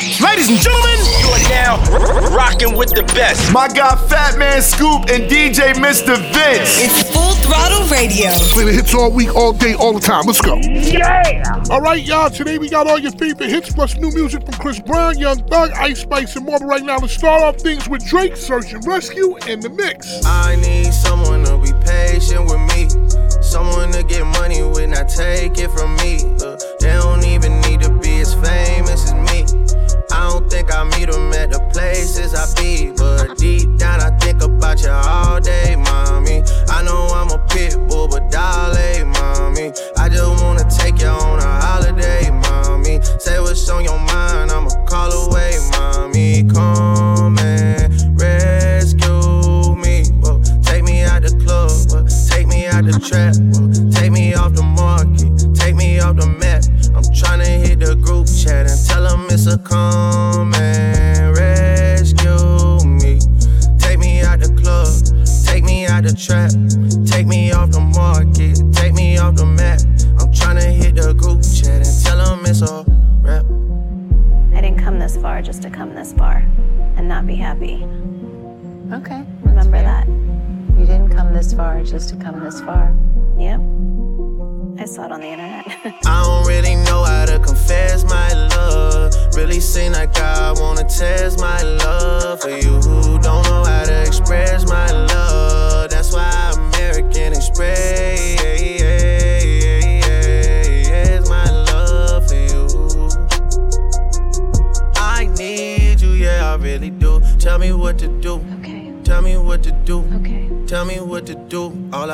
Ladies and gentlemen, you are now rocking with the best. My guy Fatman Scoop and DJ Mr. Vince. It's Full Throttle Radio. Play the hits all week, all day, all the time. Let's go. Yeah. All right, y'all. Today we got all your favorite hits plus new music from Chris Brown, Young Thug, Ice Spice, and more. But right now, let's start off things with Drake, Search and Rescue, and the mix. I need someone to be patient with me. Someone to get money with, not take it from me. Uh, they don't even need to be as famous as me. I don't think I meet them at the places I be. But deep down, I think about you all day, mommy. I know I'm a pit bull, but dolly, mommy. I just wanna take you on a holiday, mommy. Say what's on your mind, I'ma call away, mommy. Come and rescue me. Whoa, take me out the club, whoa, take me out the trap, whoa, take me off the market, take me off the map. I'm tryna hit the group chat and tell them it's a come and rescue me. Take me out the club, take me out the trap, take me off the market, take me off the map. I'm tryna hit the group chat and tell them it's a rap. I didn't come this far just to come this far and not be happy. Okay. Remember that. You didn't come this far just to come this far. Yep. I saw it on the internet. I don't really know how to confess my love. Really seem like I wanna test my love for you who don't know how to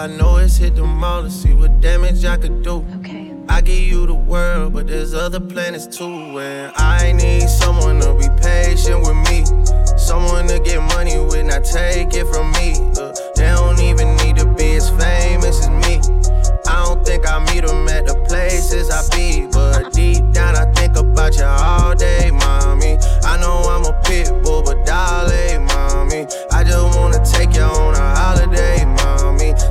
I know it's hit the mall to see what damage I could do. Okay. I give you the world, but there's other planets too. And I need someone to be patient with me. Someone to get money with, not take it from me. Uh, they don't even need to be as famous as me. I don't think I meet them at the places I be. But deep down, I think about you all day, mommy. I know I'm a pit bull, but dolly, mommy. I just wanna take you on a holiday,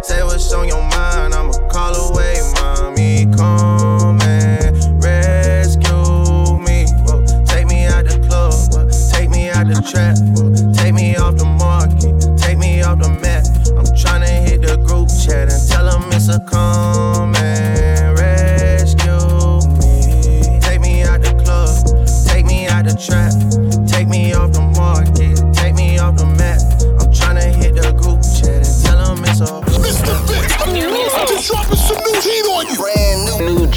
Say what's on your mind, I'ma call away, mommy. Come and rescue me. Whoa, take me out the club, whoa, take me out the trap, whoa, take me off the market, take me off the map. I'm tryna hit the group chat and tell them it's a come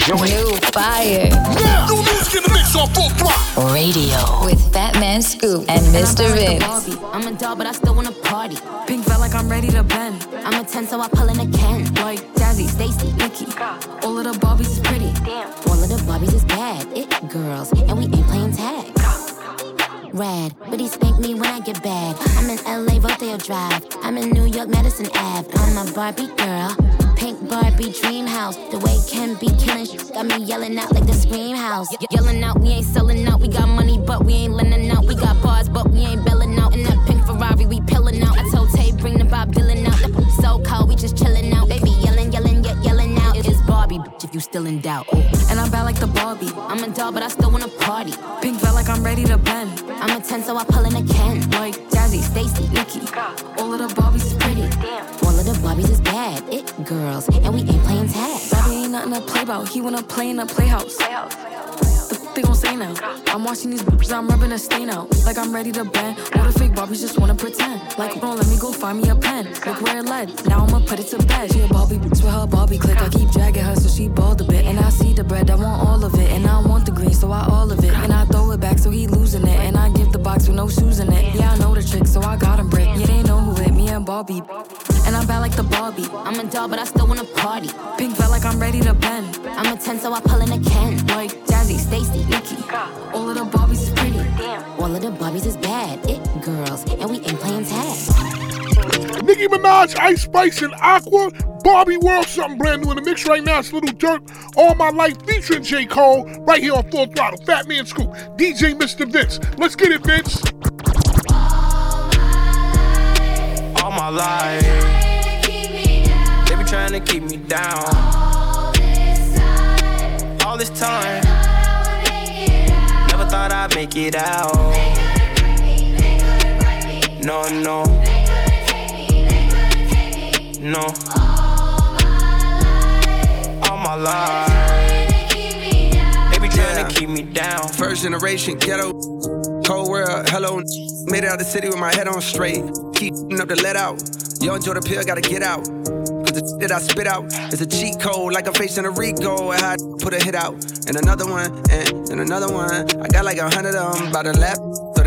joint. New fire. Now, new music in the mix on full throttle. Radio. With Fatman Scoop and Mr. Vince. I'm a dog, but I still wanna party. Pink felt like I'm ready to bend. I'm a 10, so I pull in a can. Like Jazzy, Stacy, Nikki, all of the Barbies me when I get back. I'm in LA, Rodeo Drive. I'm in New York, Madison Ave. I'm a Barbie girl. Pink Barbie dream house. The way Ken be killing shit got me yelling out like the scream house. Ye- yelling out, we ain't selling out. We got money, but we ain't lending out. We got bars, but we ain't belling out. In that pink Ferrari, we pillin' out. I told Tay, bring the Bob Dylan out. So cold, we just chillin' out. Baby, Bitch, if you still in doubt. And I'm bad like the Barbie. I'm a doll, but I still wanna party. Pink felt like I'm ready to bend. I'm a 10, so I pull in a can. Like Jazzy, Stacy, Nikki, all of the Barbies is pretty. all of the Barbies is bad. It girls, and we ain't playing tag. Bobby ain't nothing to play about. He wanna play in a playhouse. The they gon' say now? I'm watching these bitches, I'm rubbing a stain out. Like I'm ready to bend. All the fake Barbies just wanna pretend. Like, bro, let me go find me a pen. Look where it led. Now I'ma put it to bed. She a Barbie bitch with her Barbie click. I keep dragging her so she bald a bit. And I see the bread, I want all of it. And I want the green, so I all of it. And I throw it back so he losing it. And I give the box with no shoes in it. Yeah, I know the trick, so I got him brick. Yeah, they know who it, me and Barbie. And I'm bad like the Barbie. I'm a dog, but I still wanna party. Pink felt like I'm ready to bend. I'm a 10, so I pull in a can. Like Jazzy, Stacy, Nikki, all of the Barbies is pretty. Damn. all of the Barbies is bad. It girls, and we ain't playing tag. Nicki Minaj, Ice Spice, and Aqua. Barbie World, something brand new in the mix right now. It's Lil Durk, All My Life featuring J. Cole, right here on Full Throttle. Fatman Scoop, DJ Mr. Vince. Let's get it, Vince. My life. They be trying to keep me down. All this time. Never Never thought I'd make it out. No, no. No. All my life. All my life. They be trying to keep me down. First generation ghetto, cold world, hello. Made it out the city with my head on straight. Keep up the let out. Yo, enjoy the pill, gotta get out. Cause the shit that I spit out is a cheat code, like I'm facing a Rico. And I put a hit out, and another one, and, and another one. I got like a hundred of them by the lap.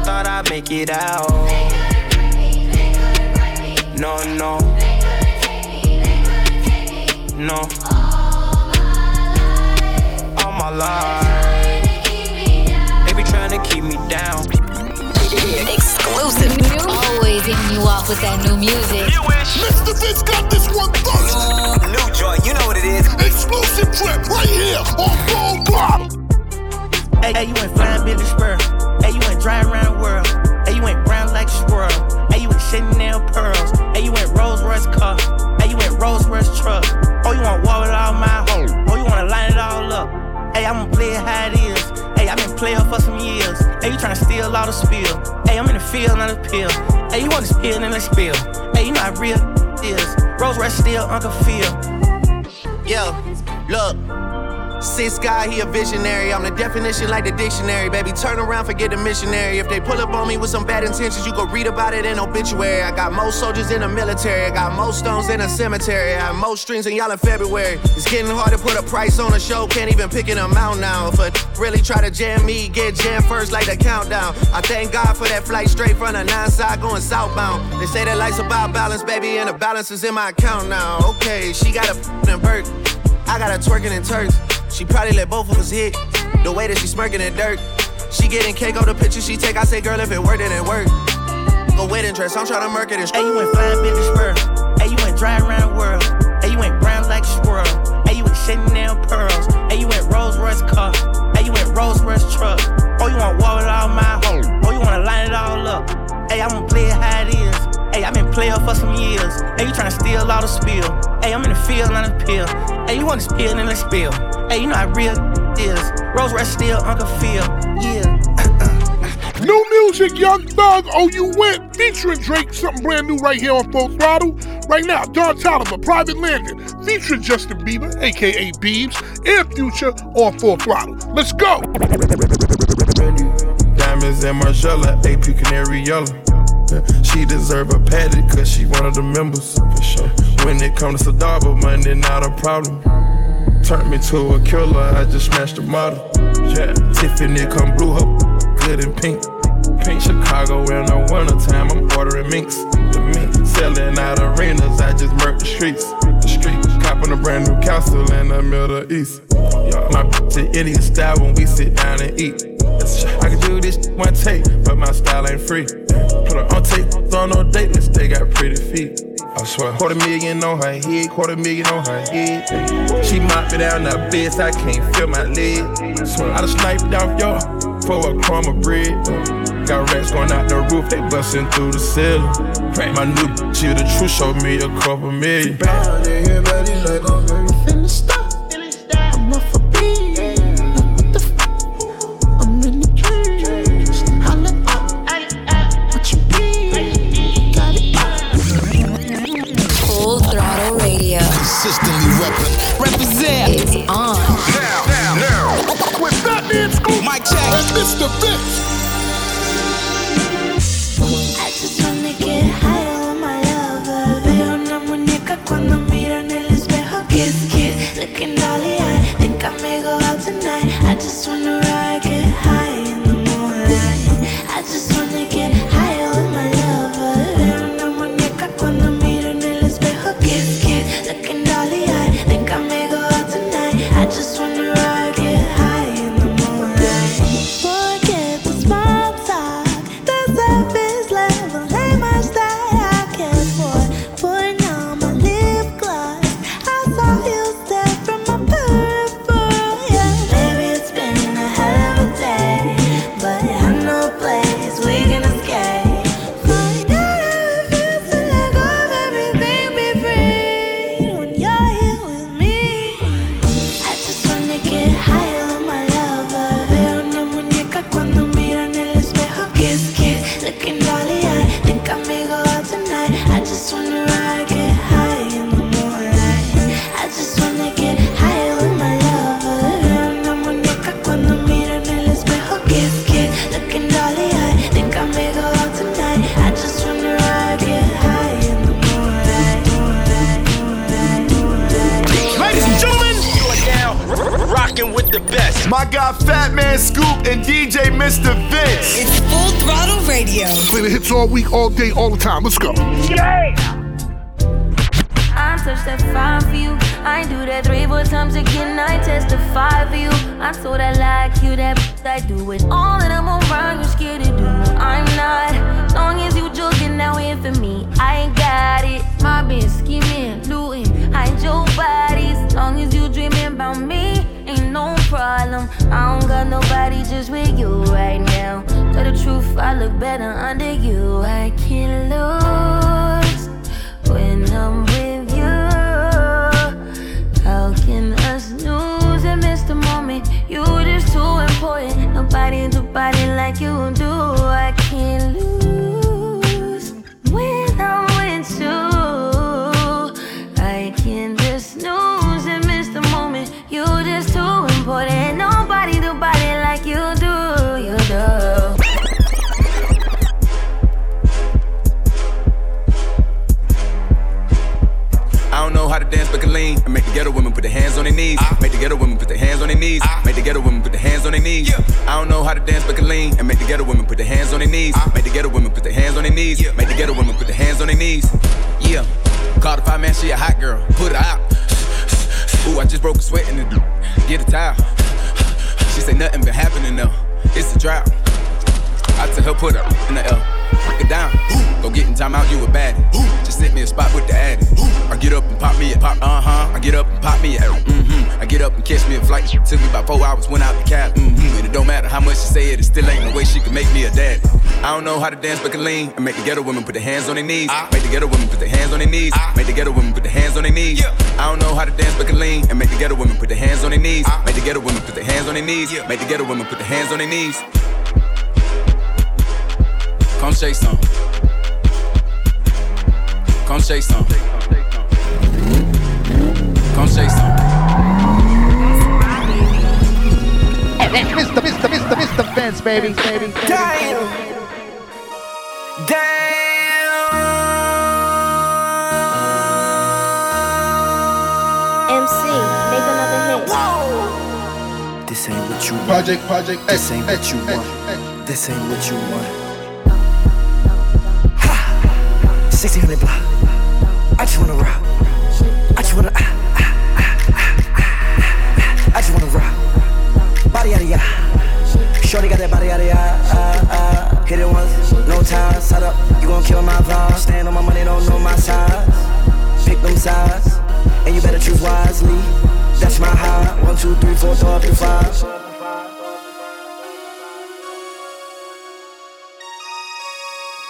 Never thought I'd make it out. No, no. No. All my life. They be trying to keep me down. Exclusive. Music. Always hitting you off with that new music. Mr. Vince got this one first. Mm, new joint, you know what it is. Exclusive trip right here on Full Throttle. Hey, hey, you ain't flying Billy Spur. Hey, you went driving around the world. Hey, you went brown like a squirrel. Hey, you went Chanel pearls. Hey, you went Rolls Royce car. Hey, you went Rolls Royce truck. Oh, you want war with all my hoes. Oh, you wanna line it all up. Hey, I'm gonna play it how it is. Hey, I've been playing for some years. Hey, you tryna steal all the spill. Hey, I'm in the field, not a pill. Hey, you want to spill, then let's spill. Hey, you know how real is. Rolls Royce still Uncle Phil. Yeah, look. Six guy, he a visionary. I'm the definition like the dictionary. Baby, turn around, forget the missionary. If they pull up on me with some bad intentions, you go read about it in obituary. I got most soldiers in the military. I got most stones in a cemetery. I have most strings in y'all in February. It's getting hard to put a price on a show. Can't even pick an amount now. If a really try to jam me, get jammed first like the countdown. I thank God for that flight straight from the nine side going southbound. They say that life's about balance, baby, and the balance is in my account now. Okay, she got a f***ing Burke. I got her twerking in Turks. She probably let both of us hit. The way that she smirking in dirt. She getting cake on the picture she take. I say, girl, if it worked, it ain't work. Go wedding dress, I'm tryna murk it and Hey, you went flying Billy Spur. Hey, you went driving around the world. Hey, you went brown like a squirrel. Hey, you went Chanel pearls. Hey, you went Rolls Royce car. Hey, you went Rolls Royce truck. Oh, you want war with all my hoes. Oh, you wanna line it all up. Hey, I'm gonna play it how it is. Hey, I've been playing for some years. Hey, you tryna steal all the spill. Hey, I'm in the field, not a pill. Hey, you want to spill, then let's spill. Hey, you know how real is. Rolls Royce still Uncle Phil. Yeah. New music, Young Thug, Oh You Went, featuring Drake, something brand new right here on Full Throttle. Right now, Don Toliver, Private Landing, featuring Justin Bieber, aka Biebs, and Future on Full Throttle. Let's go! Diamonds and Margiela, AP Canary Yellow. Yeah, She deserve a patty cause she one of the members. For sure. When it comes to Sadaba, money not a problem. Turned me to a killer, I just smashed the model. Yeah. Tiffany come blue, her good and pink. Pink Chicago in the wintertime, I'm ordering minks. The mink selling out arenas, I just murked the streets. The streets, copping a brand new castle in the Middle East. My bitch Indian style when we sit down and eat. I can do this one take, but my style ain't free. Put her on tape, on no date they got pretty feet. I swear, quarter million on her head, quarter million on her head. She mopped me down the bed, so I can't feel my leg. Swear, I done sniped off y'all for a crumb of bread. Got rats going out the roof, they busting through the ceiling. My new bitch, the truth, showed me a couple million. Everybody el espejo. Kiss, kiss, looking dolly eye. Think I may go out tonight. I just wanna hits all week, all day, all the time. Let's go. I touched that fine for you. I do that three, four times again. I testify for you. I told I like you, that I do it all that I'm around. You scared to do. I'm not. Long as you joking now in for me, I ain't got it. My been scheming, looting, hide your bodies. Long as you dreaming about me, ain't no problem. I don't got nobody just with you right now. Tell the truth, I look better under you. I can't lose when I'm with you. How can us lose and miss the moment? You just too important. Nobody do body like you do. I ghetto women put their hands on their knees. Ah. Make the ghetto women put their hands on their knees. Ah. Make the ghetto women put their hands on their knees. I don't know how to dance, but can lean and make the ghetto women put their hands on their knees. Ah. Make the ghetto women put their hands on their knees. Yeah. Make the ghetto women put their hands on their knees. Yeah, call the five man, she a hot girl. Put her out. Ooh, I just broke a sweat in the get a towel. She say nothing been happening though. It's a drought. I tell her put her in the L. Break it down. Go get in time out, you a baddie. Just sit me a spot with the addy. I get up pop me a pop, uh huh. I get up and pop me a, mm-hmm. I get up and catch me a flight. Took me about four hours, went out the cab. Mm-hmm. And it don't matter how much she say it, it still ain't no way she can make me a dad. I don't know how to dance, but can lean and make the ghetto women put their hands on their knees. I Make the ghetto women put their hands on their knees. I Make the ghetto women put their hands on their knees. I don't know how to dance, but can lean and make the ghetto women put their hands on their knees. I Make the ghetto women put their hands on their knees. Make the ghetto women put their hands on their knees. Come shake some. Come shake some. Come shake some. Mr. Mr. Mr. Mr. Vince, baby, baby. Damn. MC, make another hit. This ain't what you want. Project, project, This ain't what you want. This ain't what you want. Ha! 1600 block. I just wanna rock.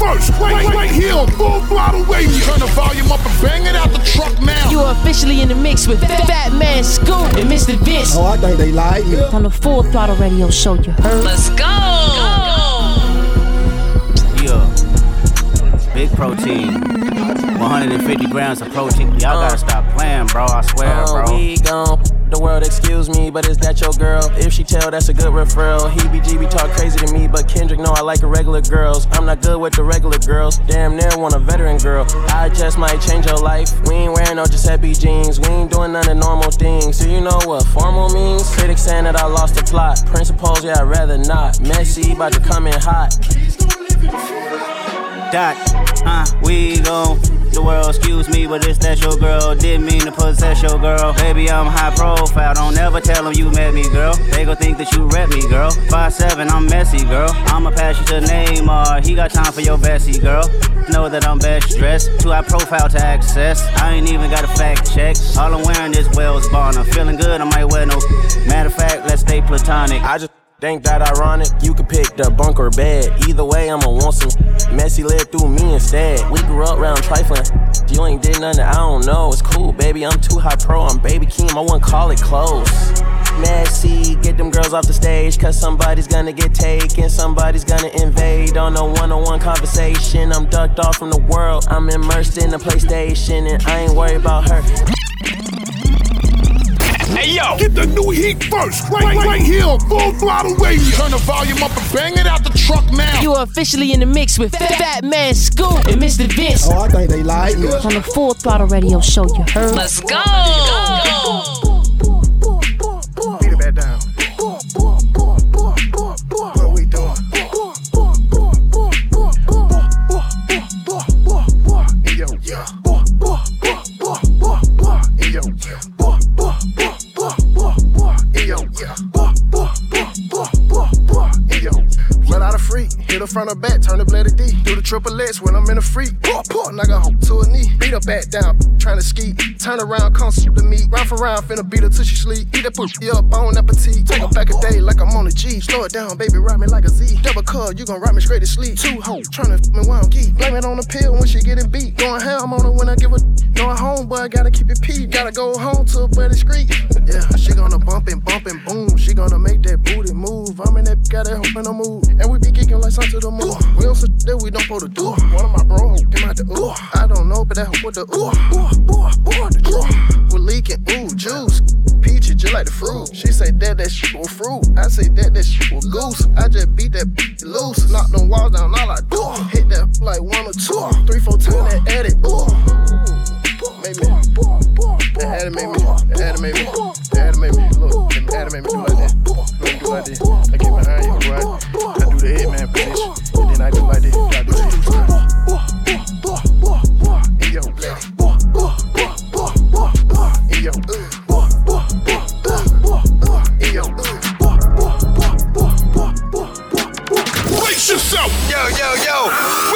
On Full Throttle Radio. Turn the volume up and bang it out the truck now. You are officially in the mix with Fatman Scoop and Mr. Vince. Oh, I think they like me. On the Full Throttle Radio show, you heard? Let's go. Yeah. Big protein. 150 grams of protein. Y'all gotta uh. stop playing, bro. I swear, Oh, bro. we gon' the world, excuse me, but is that your girl? If she tell, that's a good referral. He BGB talk crazy to me, but Kendrick know I like regular girls. I'm not good with the regular girls. Damn near want a veteran girl. I just might change your life. We ain't wearing no Giuseppe jeans. We ain't doing none of normal things. So you know what formal means? Critics saying that I lost the plot. Principles, yeah, I'd rather not. Messy, about to come in hot. Dot, uh, we gon' the world, excuse me, but it's that your girl. Didn't mean to possess your girl. Baby, I'm high profile. Don't ever tell them you met me, girl. They gon' think that you rep me, girl. Five seven, I'm messy, girl. I'ma pass you to Neymar. He got time for your Bessie, girl. Know that I'm best dressed. Too high profile to access. I ain't even got a fact check. All I'm wearing is Wales Bonner. Feeling good, I might wear no. Matter of fact, let's stay platonic. I just think that ironic. You could pick the bunk or bed. Either way, I'ma want some. Messy led through me instead. We grew up round trifling. You ain't did nothing, I don't know. It's cool, baby. I'm too high pro. I'm baby Keem. I wouldn't call it close. Messy, get them girls off the stage. Cause somebody's gonna get taken. Somebody's gonna invade on a one on one conversation. I'm ducked off from the world. I'm immersed in the PlayStation. And I ain't worried about her. Hey yo, get the new heat first, right, right, right here on Full Throttle Radio. Turn the volume up and bang it out the truck now. You are officially in the mix with Fatman Scoop and Mr. Vince. Oh, I think they like me. On the Full Throttle Radio show, you heard? Let's go. Beat it front or back, turn the blade to D. Do the triple X when I'm in a freak. Pop, pop, knock hoe to a knee. Beat her back down, trying to ski. Turn around, come soup the meat. Round for round, finna beat her till she sleep. Eat that pussy up, bone appetite. Take her back a day like I'm on a G. Slow it down, baby, ride me like a Z. Double cut, you gon' ride me straight to sleep. Two hoes, tryna f me while I'm geek. Blame it on the pill when she getting beat. Going ham on her when I give her. Going home, but I gotta keep it pee. Gotta go home to a better street. Yeah, she gonna bump and bump and boom. She gonna make that booty move. I'm in that, got that hope in the move. And we be kicking like something to the moon. We on some that we don't supposed to do. One of my bro came out the ooh. I don't know, but that hoe with the ooh. Ooh, ooh, the ooh. We're leaking, ooh, juice. Peachy, just like the fruit. She say that that shit was fruit. I say that that shit was goose. I just beat that loose. Knock them walls down, all I do. Hit that like one or two. Three, that edit. Ooh. Make me. That had to make me. That had to make me. That had to make me. Look, that had to make me do like that. Let me do like this. I get behind you, right? I do the headman position. And then I do like this. I do this. In your. Brace yourself. Yo, yo, yo.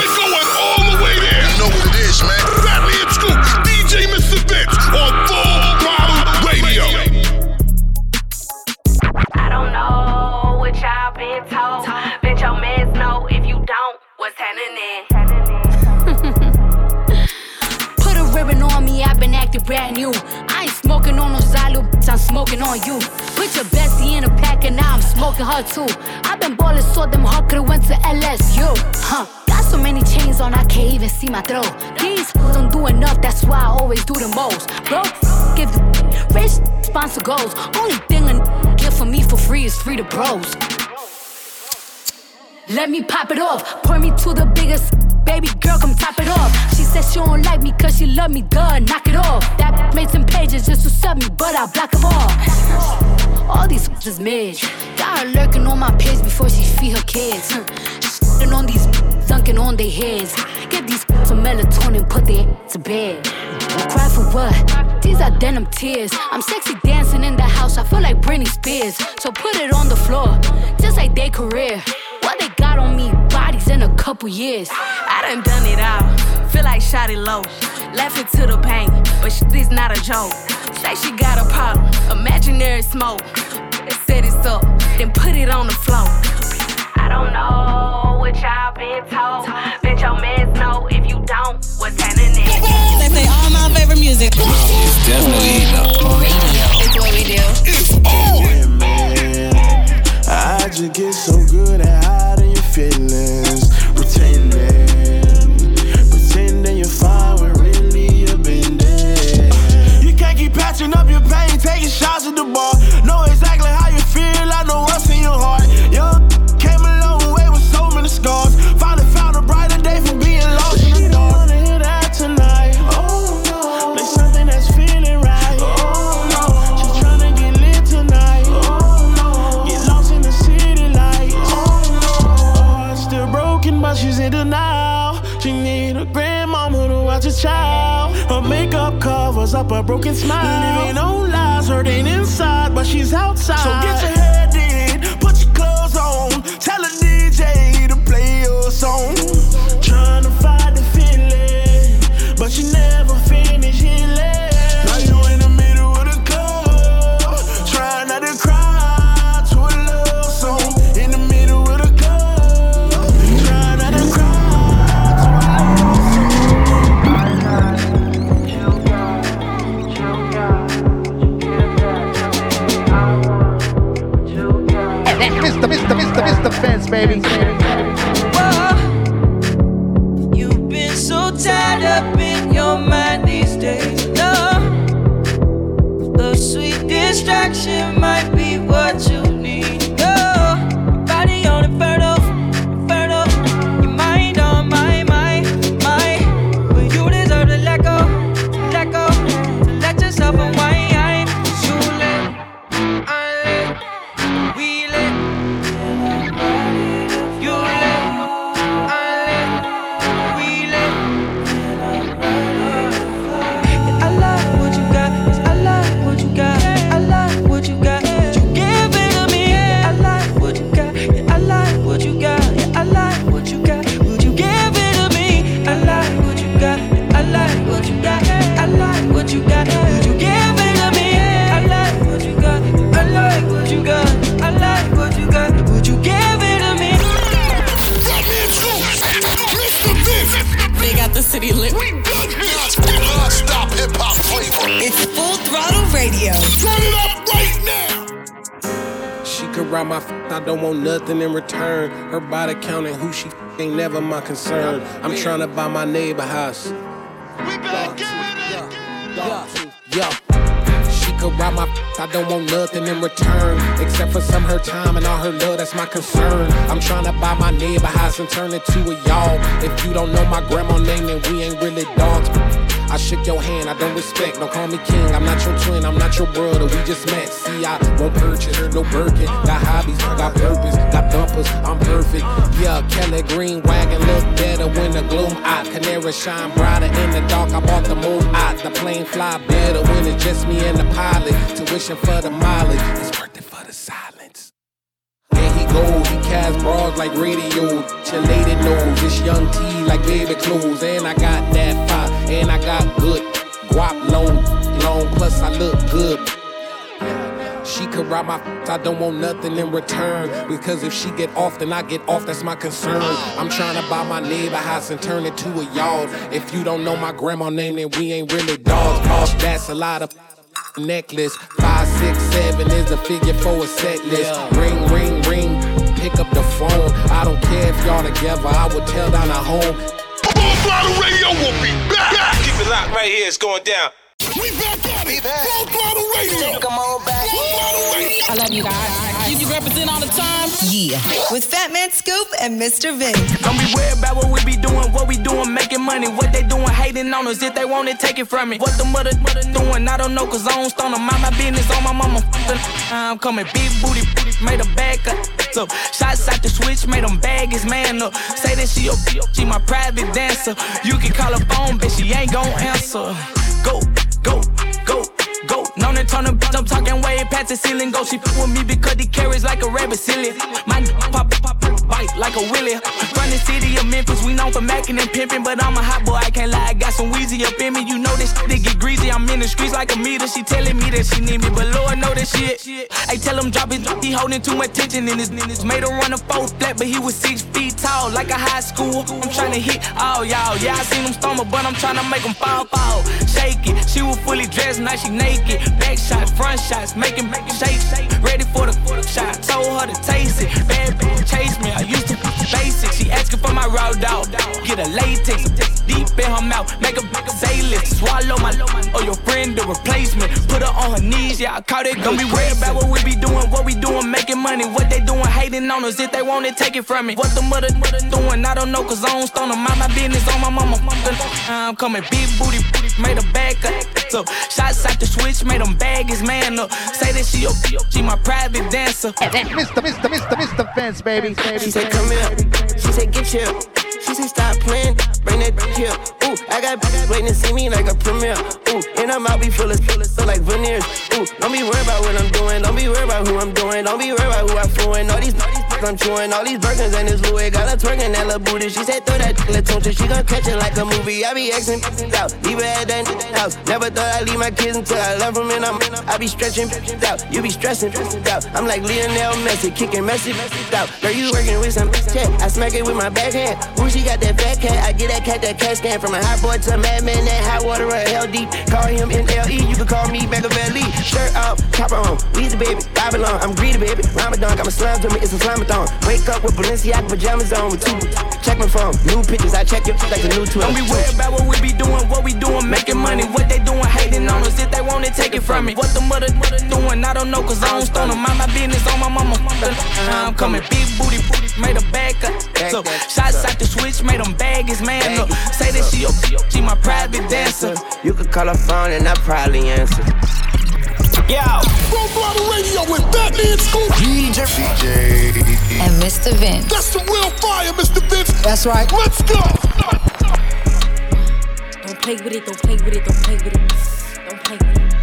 Her too. I've been ballin' so them hard went to LSU. Huh. Got so many chains on, I can't even see my throat. These don't do enough, that's why I always do the most. Bro, give the rich sponsor goals. Only thing a get for me for free is free to bros. Let me pop it off, pour me to the biggest. Baby girl, come top it off. She said she don't like me cause she love me, duh, knock it off. That made some pages just to sub me, but I block them all. All these is mid. Got her lurking on my page before she feed her kids. Shitting on these dunking on their heads. Get these some melatonin, put their to bed. I Cry for what? These are denim tears. I'm sexy dancing in the house, I feel like Britney Spears. So put it on the floor, just like their career. What they got on me, bodies in a couple years. I done done it all, feel like shot it low. Laughing to the pain, but shit is not a joke. Say she got a problem, imaginary smoke. They Set it up, then put it on the floor. I don't know what y'all been told. Bitch, your mans know if you don't, what's happening next. They play all my favorite music. This is definitely the radio. It's what we do. It's on. Just get so good at hiding your feelings, pretending up a broken smile. Living on lies, hurting inside, but she's outside. So get your baby. F- ain't never my concern. I'm trying to buy my neighbor house. Nothing in return. Except for some her time and all her love, that's my concern. I'm trying to buy my neighbor house and turn it to a y'all. If you don't know my grandma name, then we ain't really dogs. I shook your hand, I don't respect. Don't call me king, I'm not your twin, I'm not your brother. We just met. See, I won't purchase no Birkin. Got hobbies, got purpose, got thumpers, I'm perfect. Yeah, Kelly Green wagon look better when the gloom out. Canary shine brighter in the dark. I bought the moon out. The plane fly better when it's just me and the pilot. Tuition for the mileage, it's worth it for the silence. There he go, he cast broads like radio. Lady knows it's young T like baby clothes. And I got that fire, and I got good guap long, long. Plus I look good. She could ride my f- I don't want nothing in return. Because if she get off, then I get off, that's my concern. I'm trying to buy my neighbor house and turn it to a yard. If you don't know my grandma name, then we ain't really dogs. Boss, that's a lot of necklace. Five, six, seven is the figure for a set list. Ring, ring, ring. Pick up the phone. I don't care if y'all together. I would tell down at home. Full throttle radio will be back. Keep it locked right here. It's going down. We back at it. Full throttle radio. Come on back. Full throttle radio. I love you guys. You, you represent all the time? Yeah. With Fatman Scoop and Mr. Vince. Don't be worried about what we be doing, what we doing, making money. What they doing, hating on us. If they want it, take it from me. What the mother, mother doing, I don't know, cause I don't stone them. Mind my business on my mama. I'm coming big booty, booty, made a bag cut. So shots out the switch, made them bag his man up. Say that she a, she my private dancer. You can call her phone, bitch, she ain't gon' answer. Go, go, go. Known to turn bitch, I'm talking way past the ceiling. Go, she fuck with me because he carries like a rabbit silly. My pop, pop, pop, bite like a willy. From the city of Memphis, we known for macking and pimping, but I'm a hot boy, I can't lie. I got some wheezy up in me, you know this shit get greasy. I'm in the streets like a meter. She telling me that she need me, but Lord know that shit. I tell him drop it, he holding too much tension in his niggas. Made him run a four flat, but he was six feet tall, like a high school. I'm trying to hit all y'all. Yeah, I seen him stumble, but I'm trying to make him fall, fall. Shake it. She was fully dressed, now she naked. Back shots, front shots, making make shake, shake. Ready for the shot. Told her to taste it. Bad bitch chase me. I used to basic. She asking for my raw dog. Get a latex deep in her mouth. Make her say lift. Swallow my or your friend the replacement. Put her on her knees. Yeah, I caught it. Don't be worried about what we be doing. What we doing, making money. What they doing, hating on us. If they want it, take it from me. What the mother, mother doing, I don't know. Cause I don't stone them. Mind my business on my mama. I'm coming big booty, booty. Made a bag up. So shots out the switch. Made them bag his man up. Say that she your, she my private dancer. Mr. Mr. Mr. Mr. Vince, baby. She said, come here. She said, get here. She said, stop playing. Bring that here. Ooh, I got bitches waiting to see me like a premiere. Ooh, and I'm out be full of, full so like veneers. Ooh, don't be worried about what I'm doing. Don't be worried about who I'm doing. Don't be worried about who I'm fooling. All these, all these I'm chewing. All these Birkins and this Louis. Got her twerking that little booty. She said, throw that tune She gon' catch it like a movie. I be Xing out. Leave it at that house. Never thought I'd leave my kids until I love them and I'm, I be stretching out. You be stressing out. I'm like Lionel Messi, kicking Messi out. Girl, you working with some check. I smack it with my backhand. Ooh, she got that fat cat. I get that cat, that cat scan from a hot boy to a madman. That hot water or hell deep. Call him NLE. You can call me Machiavelli. Shirt off, chopper on. Weezy baby, Babylon. I'm greedy baby. Ramadan got my slime to me. It's a slamathon. Wake up with Balenciaga pajamas on with two. Check my phone. New pictures. I check your like a new tool. Don't be worried about what we be doing. What we doing, making money. What they doing, hating on us. If they want it, take it from me. What the mother, mother doing, I don't know. Cause I don't stone them. Mind my business on my mama. I'm coming big booty, booty. Made a bag up. So shots out the switch. Made them bag his man up. Say that she she my private dancer. You could call her phone and I probably answer. Yo. Full throttle radio with Fatman Scoop. DJ. And Mr. Vince. That's the real fire, Mr. Vince. That's right. Let's go. Don't play with it, don't play with it, don't play with it. Don't play with it.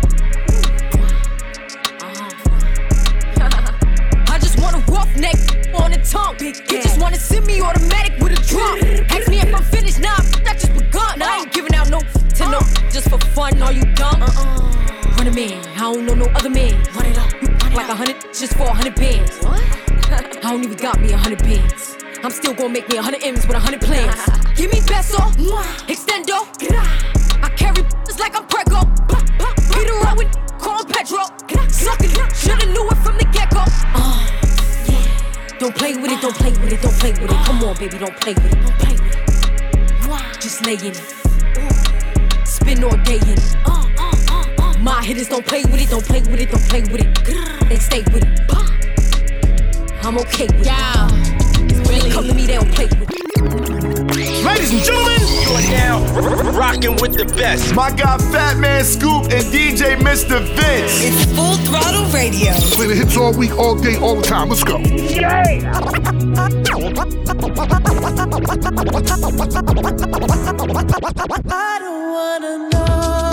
Uh-huh. I just want a rough neck on the tongue. You just wanna send me automatic with a drum. Ask me if I'm finished, nah, I just begun. I ain't giving out no to no just for fun. Are you dumb? Uh-uh. Run a man, I don't know no other man. Run it up, like a hundred just for a hundred bands. What? I don't even got me a hundred bands. I'm still gonna make me a hundred M's with a hundred plans. Give me peso, extendo. I carry like I'm Prego. Beat around with call Pedro. Suckin' shoulda knew it from the get go. Uh, yeah. Don't play with it, don't play with it, don't play with it. Come on, baby, don't play with it, don't play with it. Just lay in it. Spin all day in it. My hitters don't play with it, don't play with it, don't play with it. They stay with it. I'm okay with Yeah. it. When they come to me, they don't play with it. Ladies and gentlemen, you are now rocking with the best. My guy Fatman Scoop and DJ Mr. Vince. It's Full Throttle Radio. Play the hits all week, all day, all the time. Let's go. I don't wanna know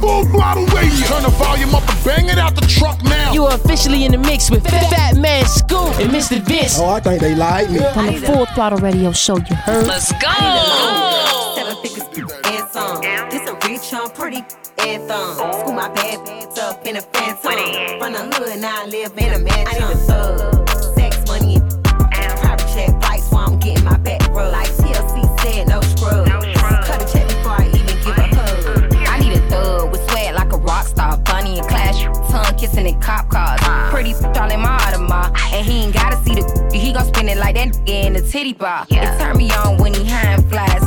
Full Throttle Radio. Turn the volume up and bang it out the truck now. You are officially in the mix with Fatman Scoop and Mr. Vince. Oh, I think they like me. On the Full Throttle Radio show, you heard? Let's go. Seven figures and some. This a rich, on pretty anthem. School my bad bags up in a phantom. From the hood, now I live in a mansion. I need a thug, in cop cars. Pretty all in my Audemars, and he ain't gotta see the. He gon' spin it like that in the titty bar. It turn me on when he high and flies.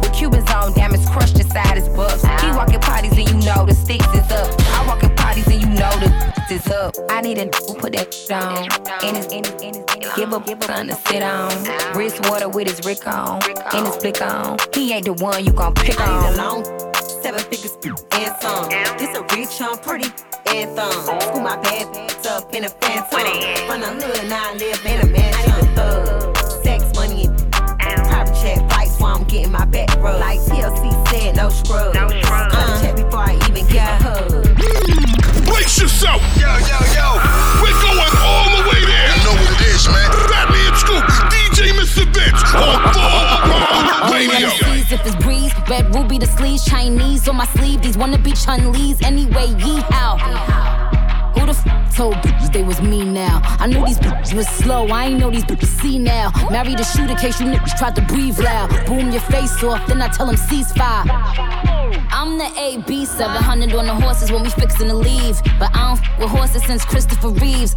With Cubans on, damage crushed inside his bucks. He walking parties and you know the sticks is up. I walk in parties and you know the is up. I need a who put that on. In his, in his, in his, give up, give up something to sit on. Wrist water with his Rick on, and his flick on. He ain't the one you gon' pick I need a on. long seven figures and some. This a rich, on pretty anthem. School my bad bags up in a phantom. From the hood, now I live in a mansion. I need a thug, sex, money, and private jet flights while I'm getting my back rub. Like TLC said, no scrub. No scrub. Cut a check before I even get a hug. Brace yourself. Yo, yo, yo. We're going all the way there. You know what it is, man. Fatman Scoop, DJ Mr. Vince on Full Throttle Radio. If it's breeze, red ruby the sleeves, Chinese on my sleeve. These wanna be Chun-Li's anyway. Yee how? Who the f told bitches they was me now? I knew these bitches was slow. I ain't know these bitches see now. Married a shooter case you niggas tried to breathe loud. Boom your face off, then I tell them ceasefire. I'm the AB 700 on the horses when we fixin' to leave. But I don't f with horses since Christopher Reeves.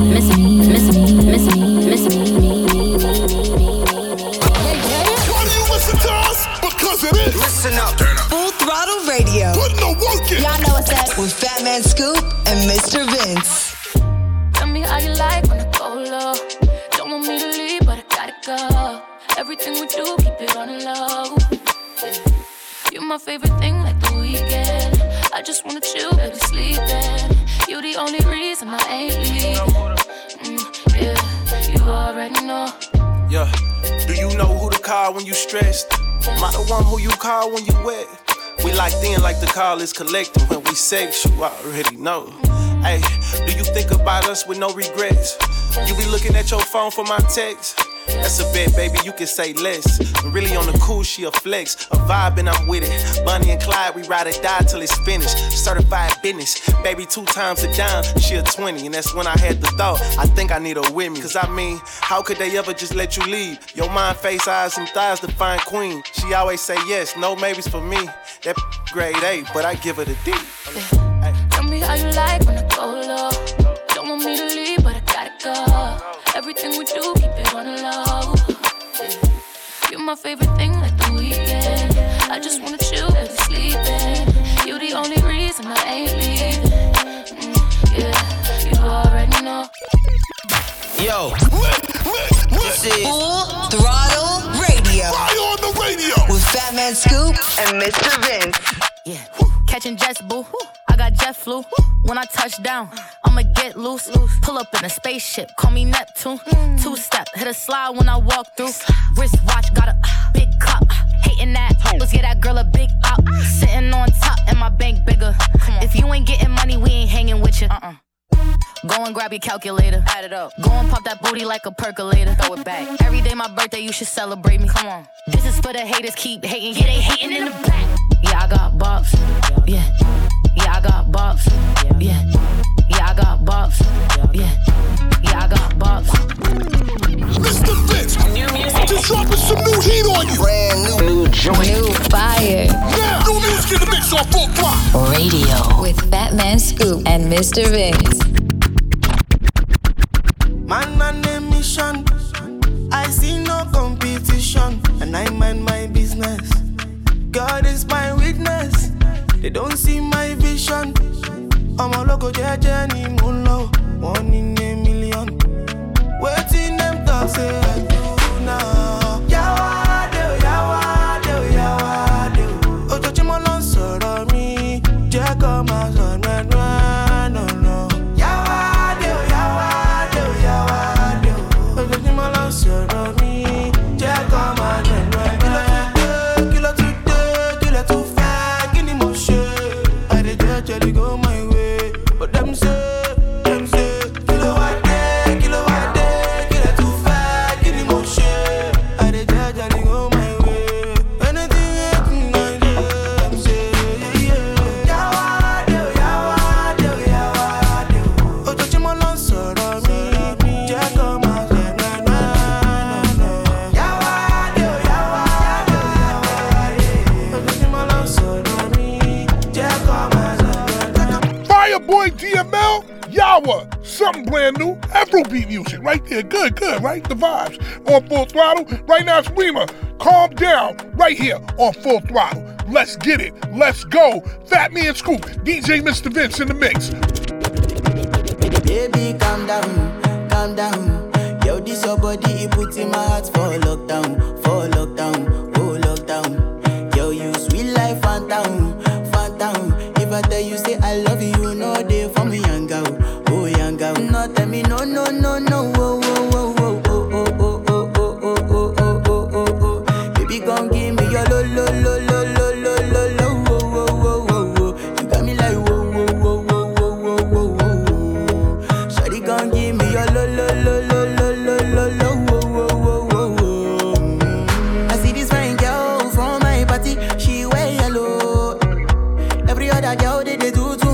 is collecting when we sex, you already know. Hey, do you think about us with no regrets? You be looking at your phone for my text? That's a bet, baby, you can say less. And really on the cool, she a flex. A vibe and I'm with it. Bonnie and Clyde, we ride or die till it's finished. Certified business. Baby, two times a dime, she a 20. And that's when I had the thought, I think I need her with me. Cause I mean, how could they ever just let you leave? Your mind, face, eyes, and thighs define queen. She always say yes, no maybes for me. That grade A, but I give her the D. Tell me how you like when I go low. Don't want me to leave, but I gotta go. Everything we do, keep it on the low. You're my favorite thing, like the weekend. I just wanna chill, baby, sleeping. You the only reason I ain't leaving. Mm, yeah, you already know. Yo. This is Full Throttle Radio. Fly on the radio. With Fatman Scoop and Mr. Vince. Yeah. Catching jets, boo. I got jet flu. When I touch down, I'ma get loose. Pull up in a spaceship, call me Neptune. Two step, hit a slide when I walk through. Wrist watch, got a big cup. Hating that. Let's get that girl a big out. Sitting on top and my bank bigger. If you ain't getting money, we ain't hanging with you. Uh-uh. Go and grab your calculator. Add it up. Go and pop that booty like a percolator. Throw it back. Every day my birthday, you should celebrate me. Come on. This is for the haters. Keep hating. Yeah, they hating in the back. Yeah, I got bops. Yeah. Yeah, I got bops. Yeah. Yeah, I got bops. Yeah. Yeah, I got bops. Mr. Vince, new music. Just dropping some new heat on you. Brand new, new joint. New fire. Yeah. new music in the mix on full throttle. Radio. With Fatman Scoop and Mr. Vince. Man on a mission. I see no competition, and I mind my business. God is my witness. They don't see my vision. I'm a local journey, mulo. One in a million. Waiting them talk say eh, I do now. Yawade, music. Good, good, right? The vibes on full throttle. Right now Rema. Calm down right here on full throttle. Let's get it. Let's go. Fatman Scoop, DJ Mr. Vince in the mix. Baby, calm down, calm down. Yo, this your body, it puts in my heart for lockdown, for lockdown, oh lockdown. Yo, you sweet life, phantom, phantom. If I tell you say I love you, how did they do to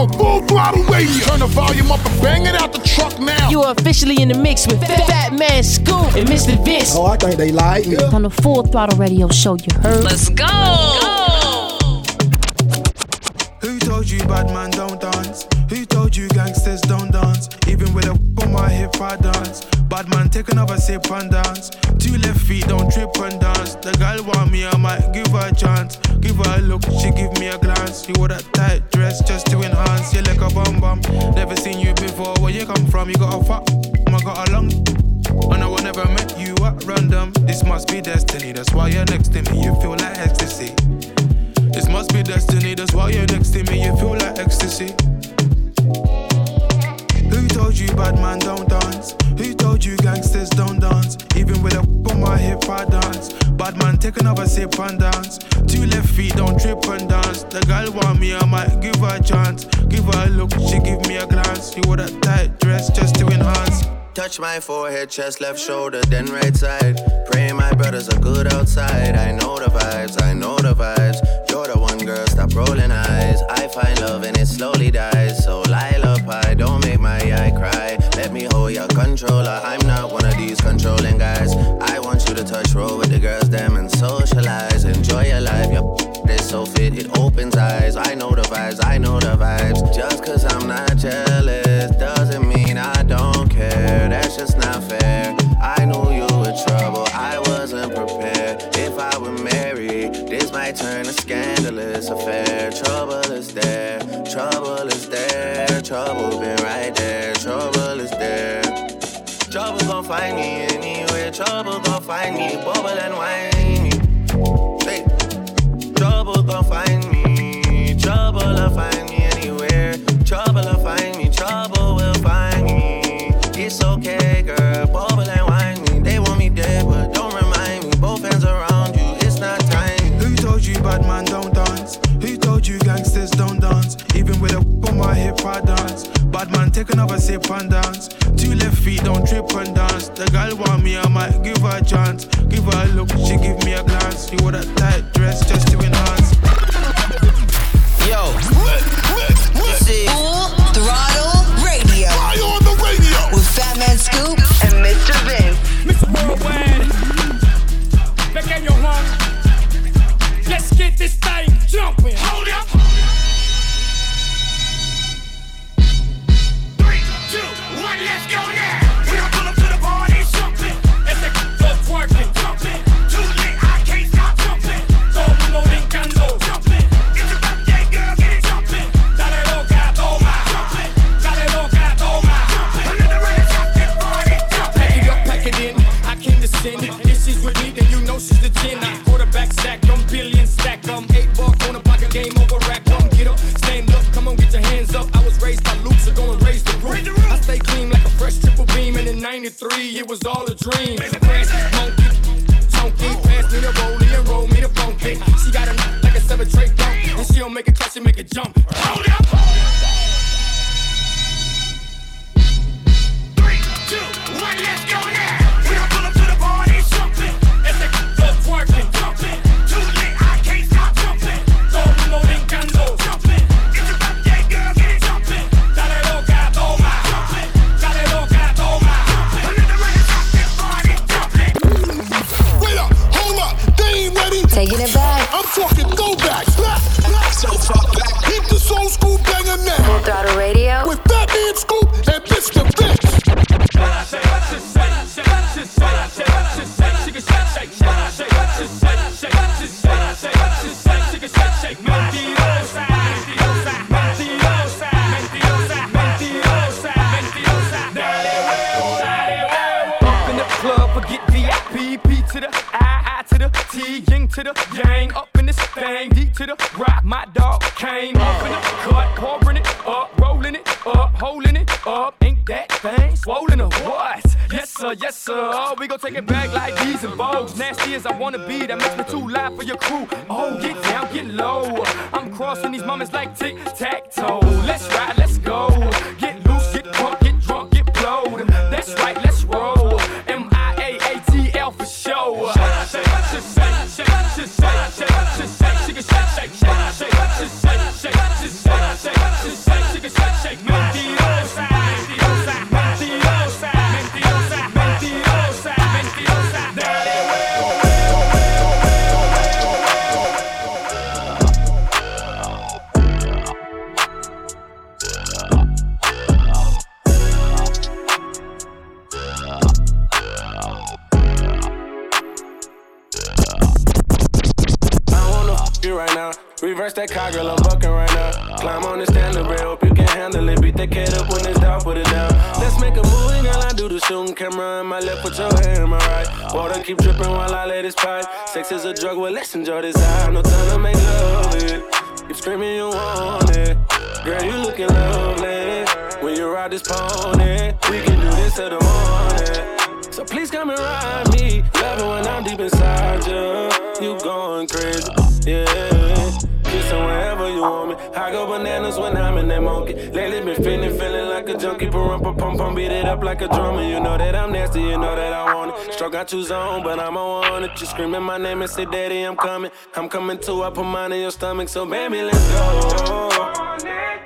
on full throttle radio. Turn the volume up and bang it out the truck now. You are officially in the mix with Fatman Scoop and Mr. Vince. Oh, I think they like me. On the Full Throttle Radio Show, you heard. Let's go. She give me a glance. You wore that tight dress just to enhance. You're like a bum bum. Never seen you before. Where you come from? You got a fat. I got a long. And I will never met you at random. This must be destiny. That's why you're next to me. You feel like ecstasy. This must be destiny. That's why you're next to me. You feel like ecstasy told you bad man don't dance? Who told you gangsters don't dance? Even with a whip on my hip, I dance. Bad man, take another sip and dance. Two left feet, don't trip and dance. The girl want me, I might give her a chance. Give her a look, she give me a glance. She wore a tight dress just to enhance. Touch my forehead, chest, left shoulder, then right side. Pray my brothers are good outside. I know the vibes, I know the vibes. You're the one girl, stop rolling eyes. I find love and it slowly dies, so lie low pie. Don't make my eye cry. Let me hold your controller. I'm not one of these controlling guys. I want you to touch, roll with the girls, them, and socialize. Enjoy your life. Your is so fit, it opens eyes. I know the vibes, I know the vibes. Just cause I'm not jealous doesn't mean I don't care. That's just not fair. I knew you were trouble, I wasn't prepared. If I were married, this might turn a scandalous affair. Trouble is there, trouble is there trouble been right there. Trouble is there. Trouble gon' find me anywhere. Trouble gon' find me. Bubble and whiny. Hey. Trouble gon' find take another sip and dance. Two left feet, don't trip and dance. The girl want me, I might give her a chance. Give her a look, she give me a glance. You wore that tight dress just to win. Sex is a drug, well, let's enjoy this time. No time to make love it. Keep screaming, you want it. Girl, you looking lovely. When you ride this pony, we can do this till the morning. So please come and ride go when I'm in that monkey. Lately been feeling, feeling like a junkie. Pump, pump, pump, beat it up like a drummer. You know that I'm nasty, you know that I want it. Stroke got you zone, but I'm on it. You screaming my name and say, Daddy, I'm coming. I'm coming too. I put mine in your stomach, so baby, let's go.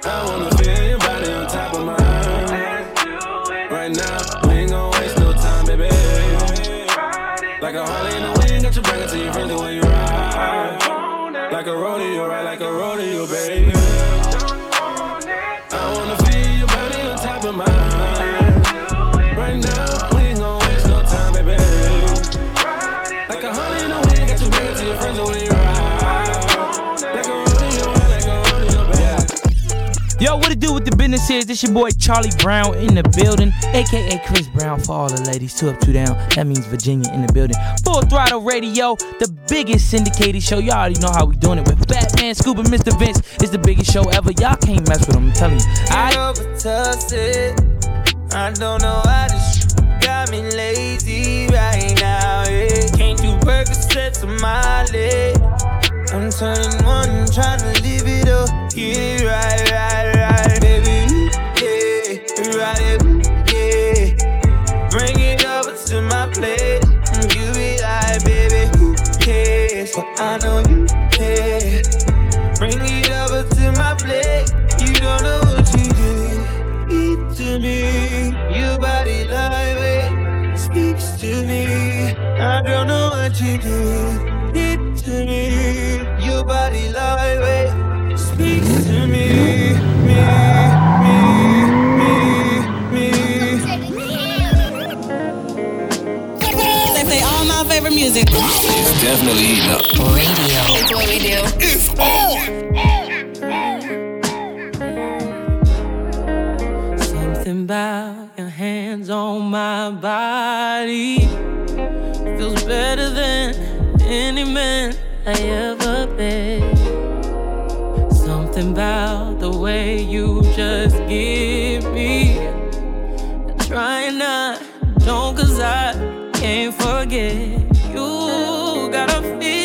I wanna feel your body on top of mine. Right now, we ain't gon' waste no time, baby. Like a Harley in the wind, got you bring it to your friends the way you ride. Like a rodeo, ride like a rodeo, baby. Yo, what it do with the business is? This your boy Charlie Brown in the building, aka Chris Brown for all the ladies. Two up, two down. That means Virginia in the building. Full throttle radio, the biggest syndicated show. Y'all already know how we doing it with Fatman, Scoop, and Mr. Vince. It's the biggest show ever. Y'all can't mess with them. I'm telling you. I over toss it. I don't know why this got me lazy right now. Yeah. Can't do Percocets on my leg. I'm turning one, trying to live it up. Yeah, right, right, right, I know you care. Bring it over to my plate. You don't know what you did. Eat to me. Your body lightweight speaks to me. I don't know what you did. Eat to me. Your body lightweight favorite music. It's definitely heating up. Radio. It's what we do. It's on. Something about your hands on my body feels better than any man I ever been. Something about the way you just give me. Trying not, don't cause I can't forget. You got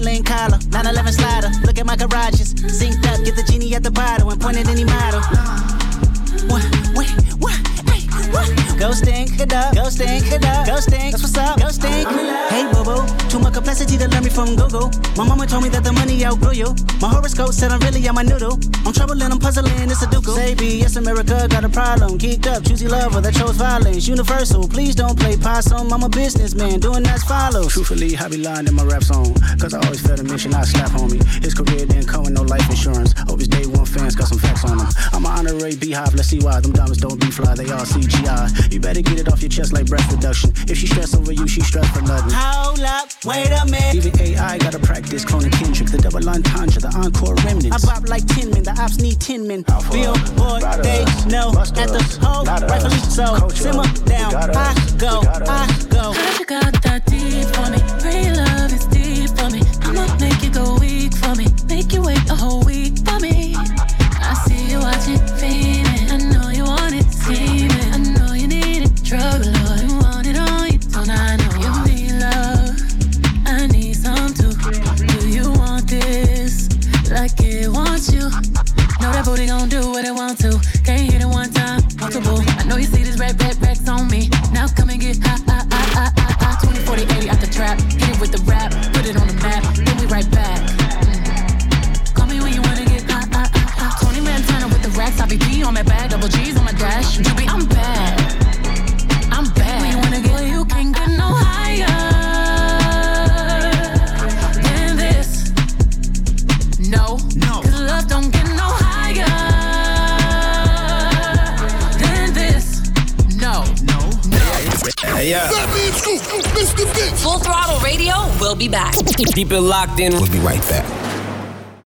Lane collar, 911 slider. Look at my garages. Synced up, get the genie at the bottle and point at any model. What, wait, what, hey, what? Go stink it up, go stink it up, go stink. That's what's up, too much complexity to learn me from Google. My mama told me that the money outgrew you. My horoscope said I'm really on my noodle. I'm troubling, I'm puzzling, it's a duke. Say B, yes, America got a problem. Geeked up, choosy lover that chose violence. Universal, please don't play possum. I'm a businessman, doing as follows. Truthfully, I be lying in my rap song. Cause I always felt a mission I slap homie. His career didn't come with no life insurance. Hope his day one fans got some facts on him. I'm an honorary beehive, let's see why. Them diamonds don't be fly, they all CGI. You better get it off your chest like breast reduction. If she stress over you, she stress for nothing. Hold up, wait a minute. Even AI gotta practice cloning Kendrick, the double entendre, the encore remnants. I bop like 10 men, the ops need 10 men. Billboard, they know at the hole, rightfully so. Simmer down, I go, I go. Cause you got that deep for me. Real love is deep for me. I'ma make you go weak for me. Make you wait a whole week booty gon' do what it want to. Can't hit it one time, Possible. I know you see this red red racks on me. Now come and get hot, hot, hot, hot, hot, hot. 20, 40, 80 out the trap. Hit it with the rap, put it on the map. Then we right back. Mm-hmm. Call me when you wanna get hot, hot, hot, hot. Tony Montana with the racks. I be P on my bag, double G's on my dash. You be Full Throttle Radio will be back. Keep it locked in. We'll be right back.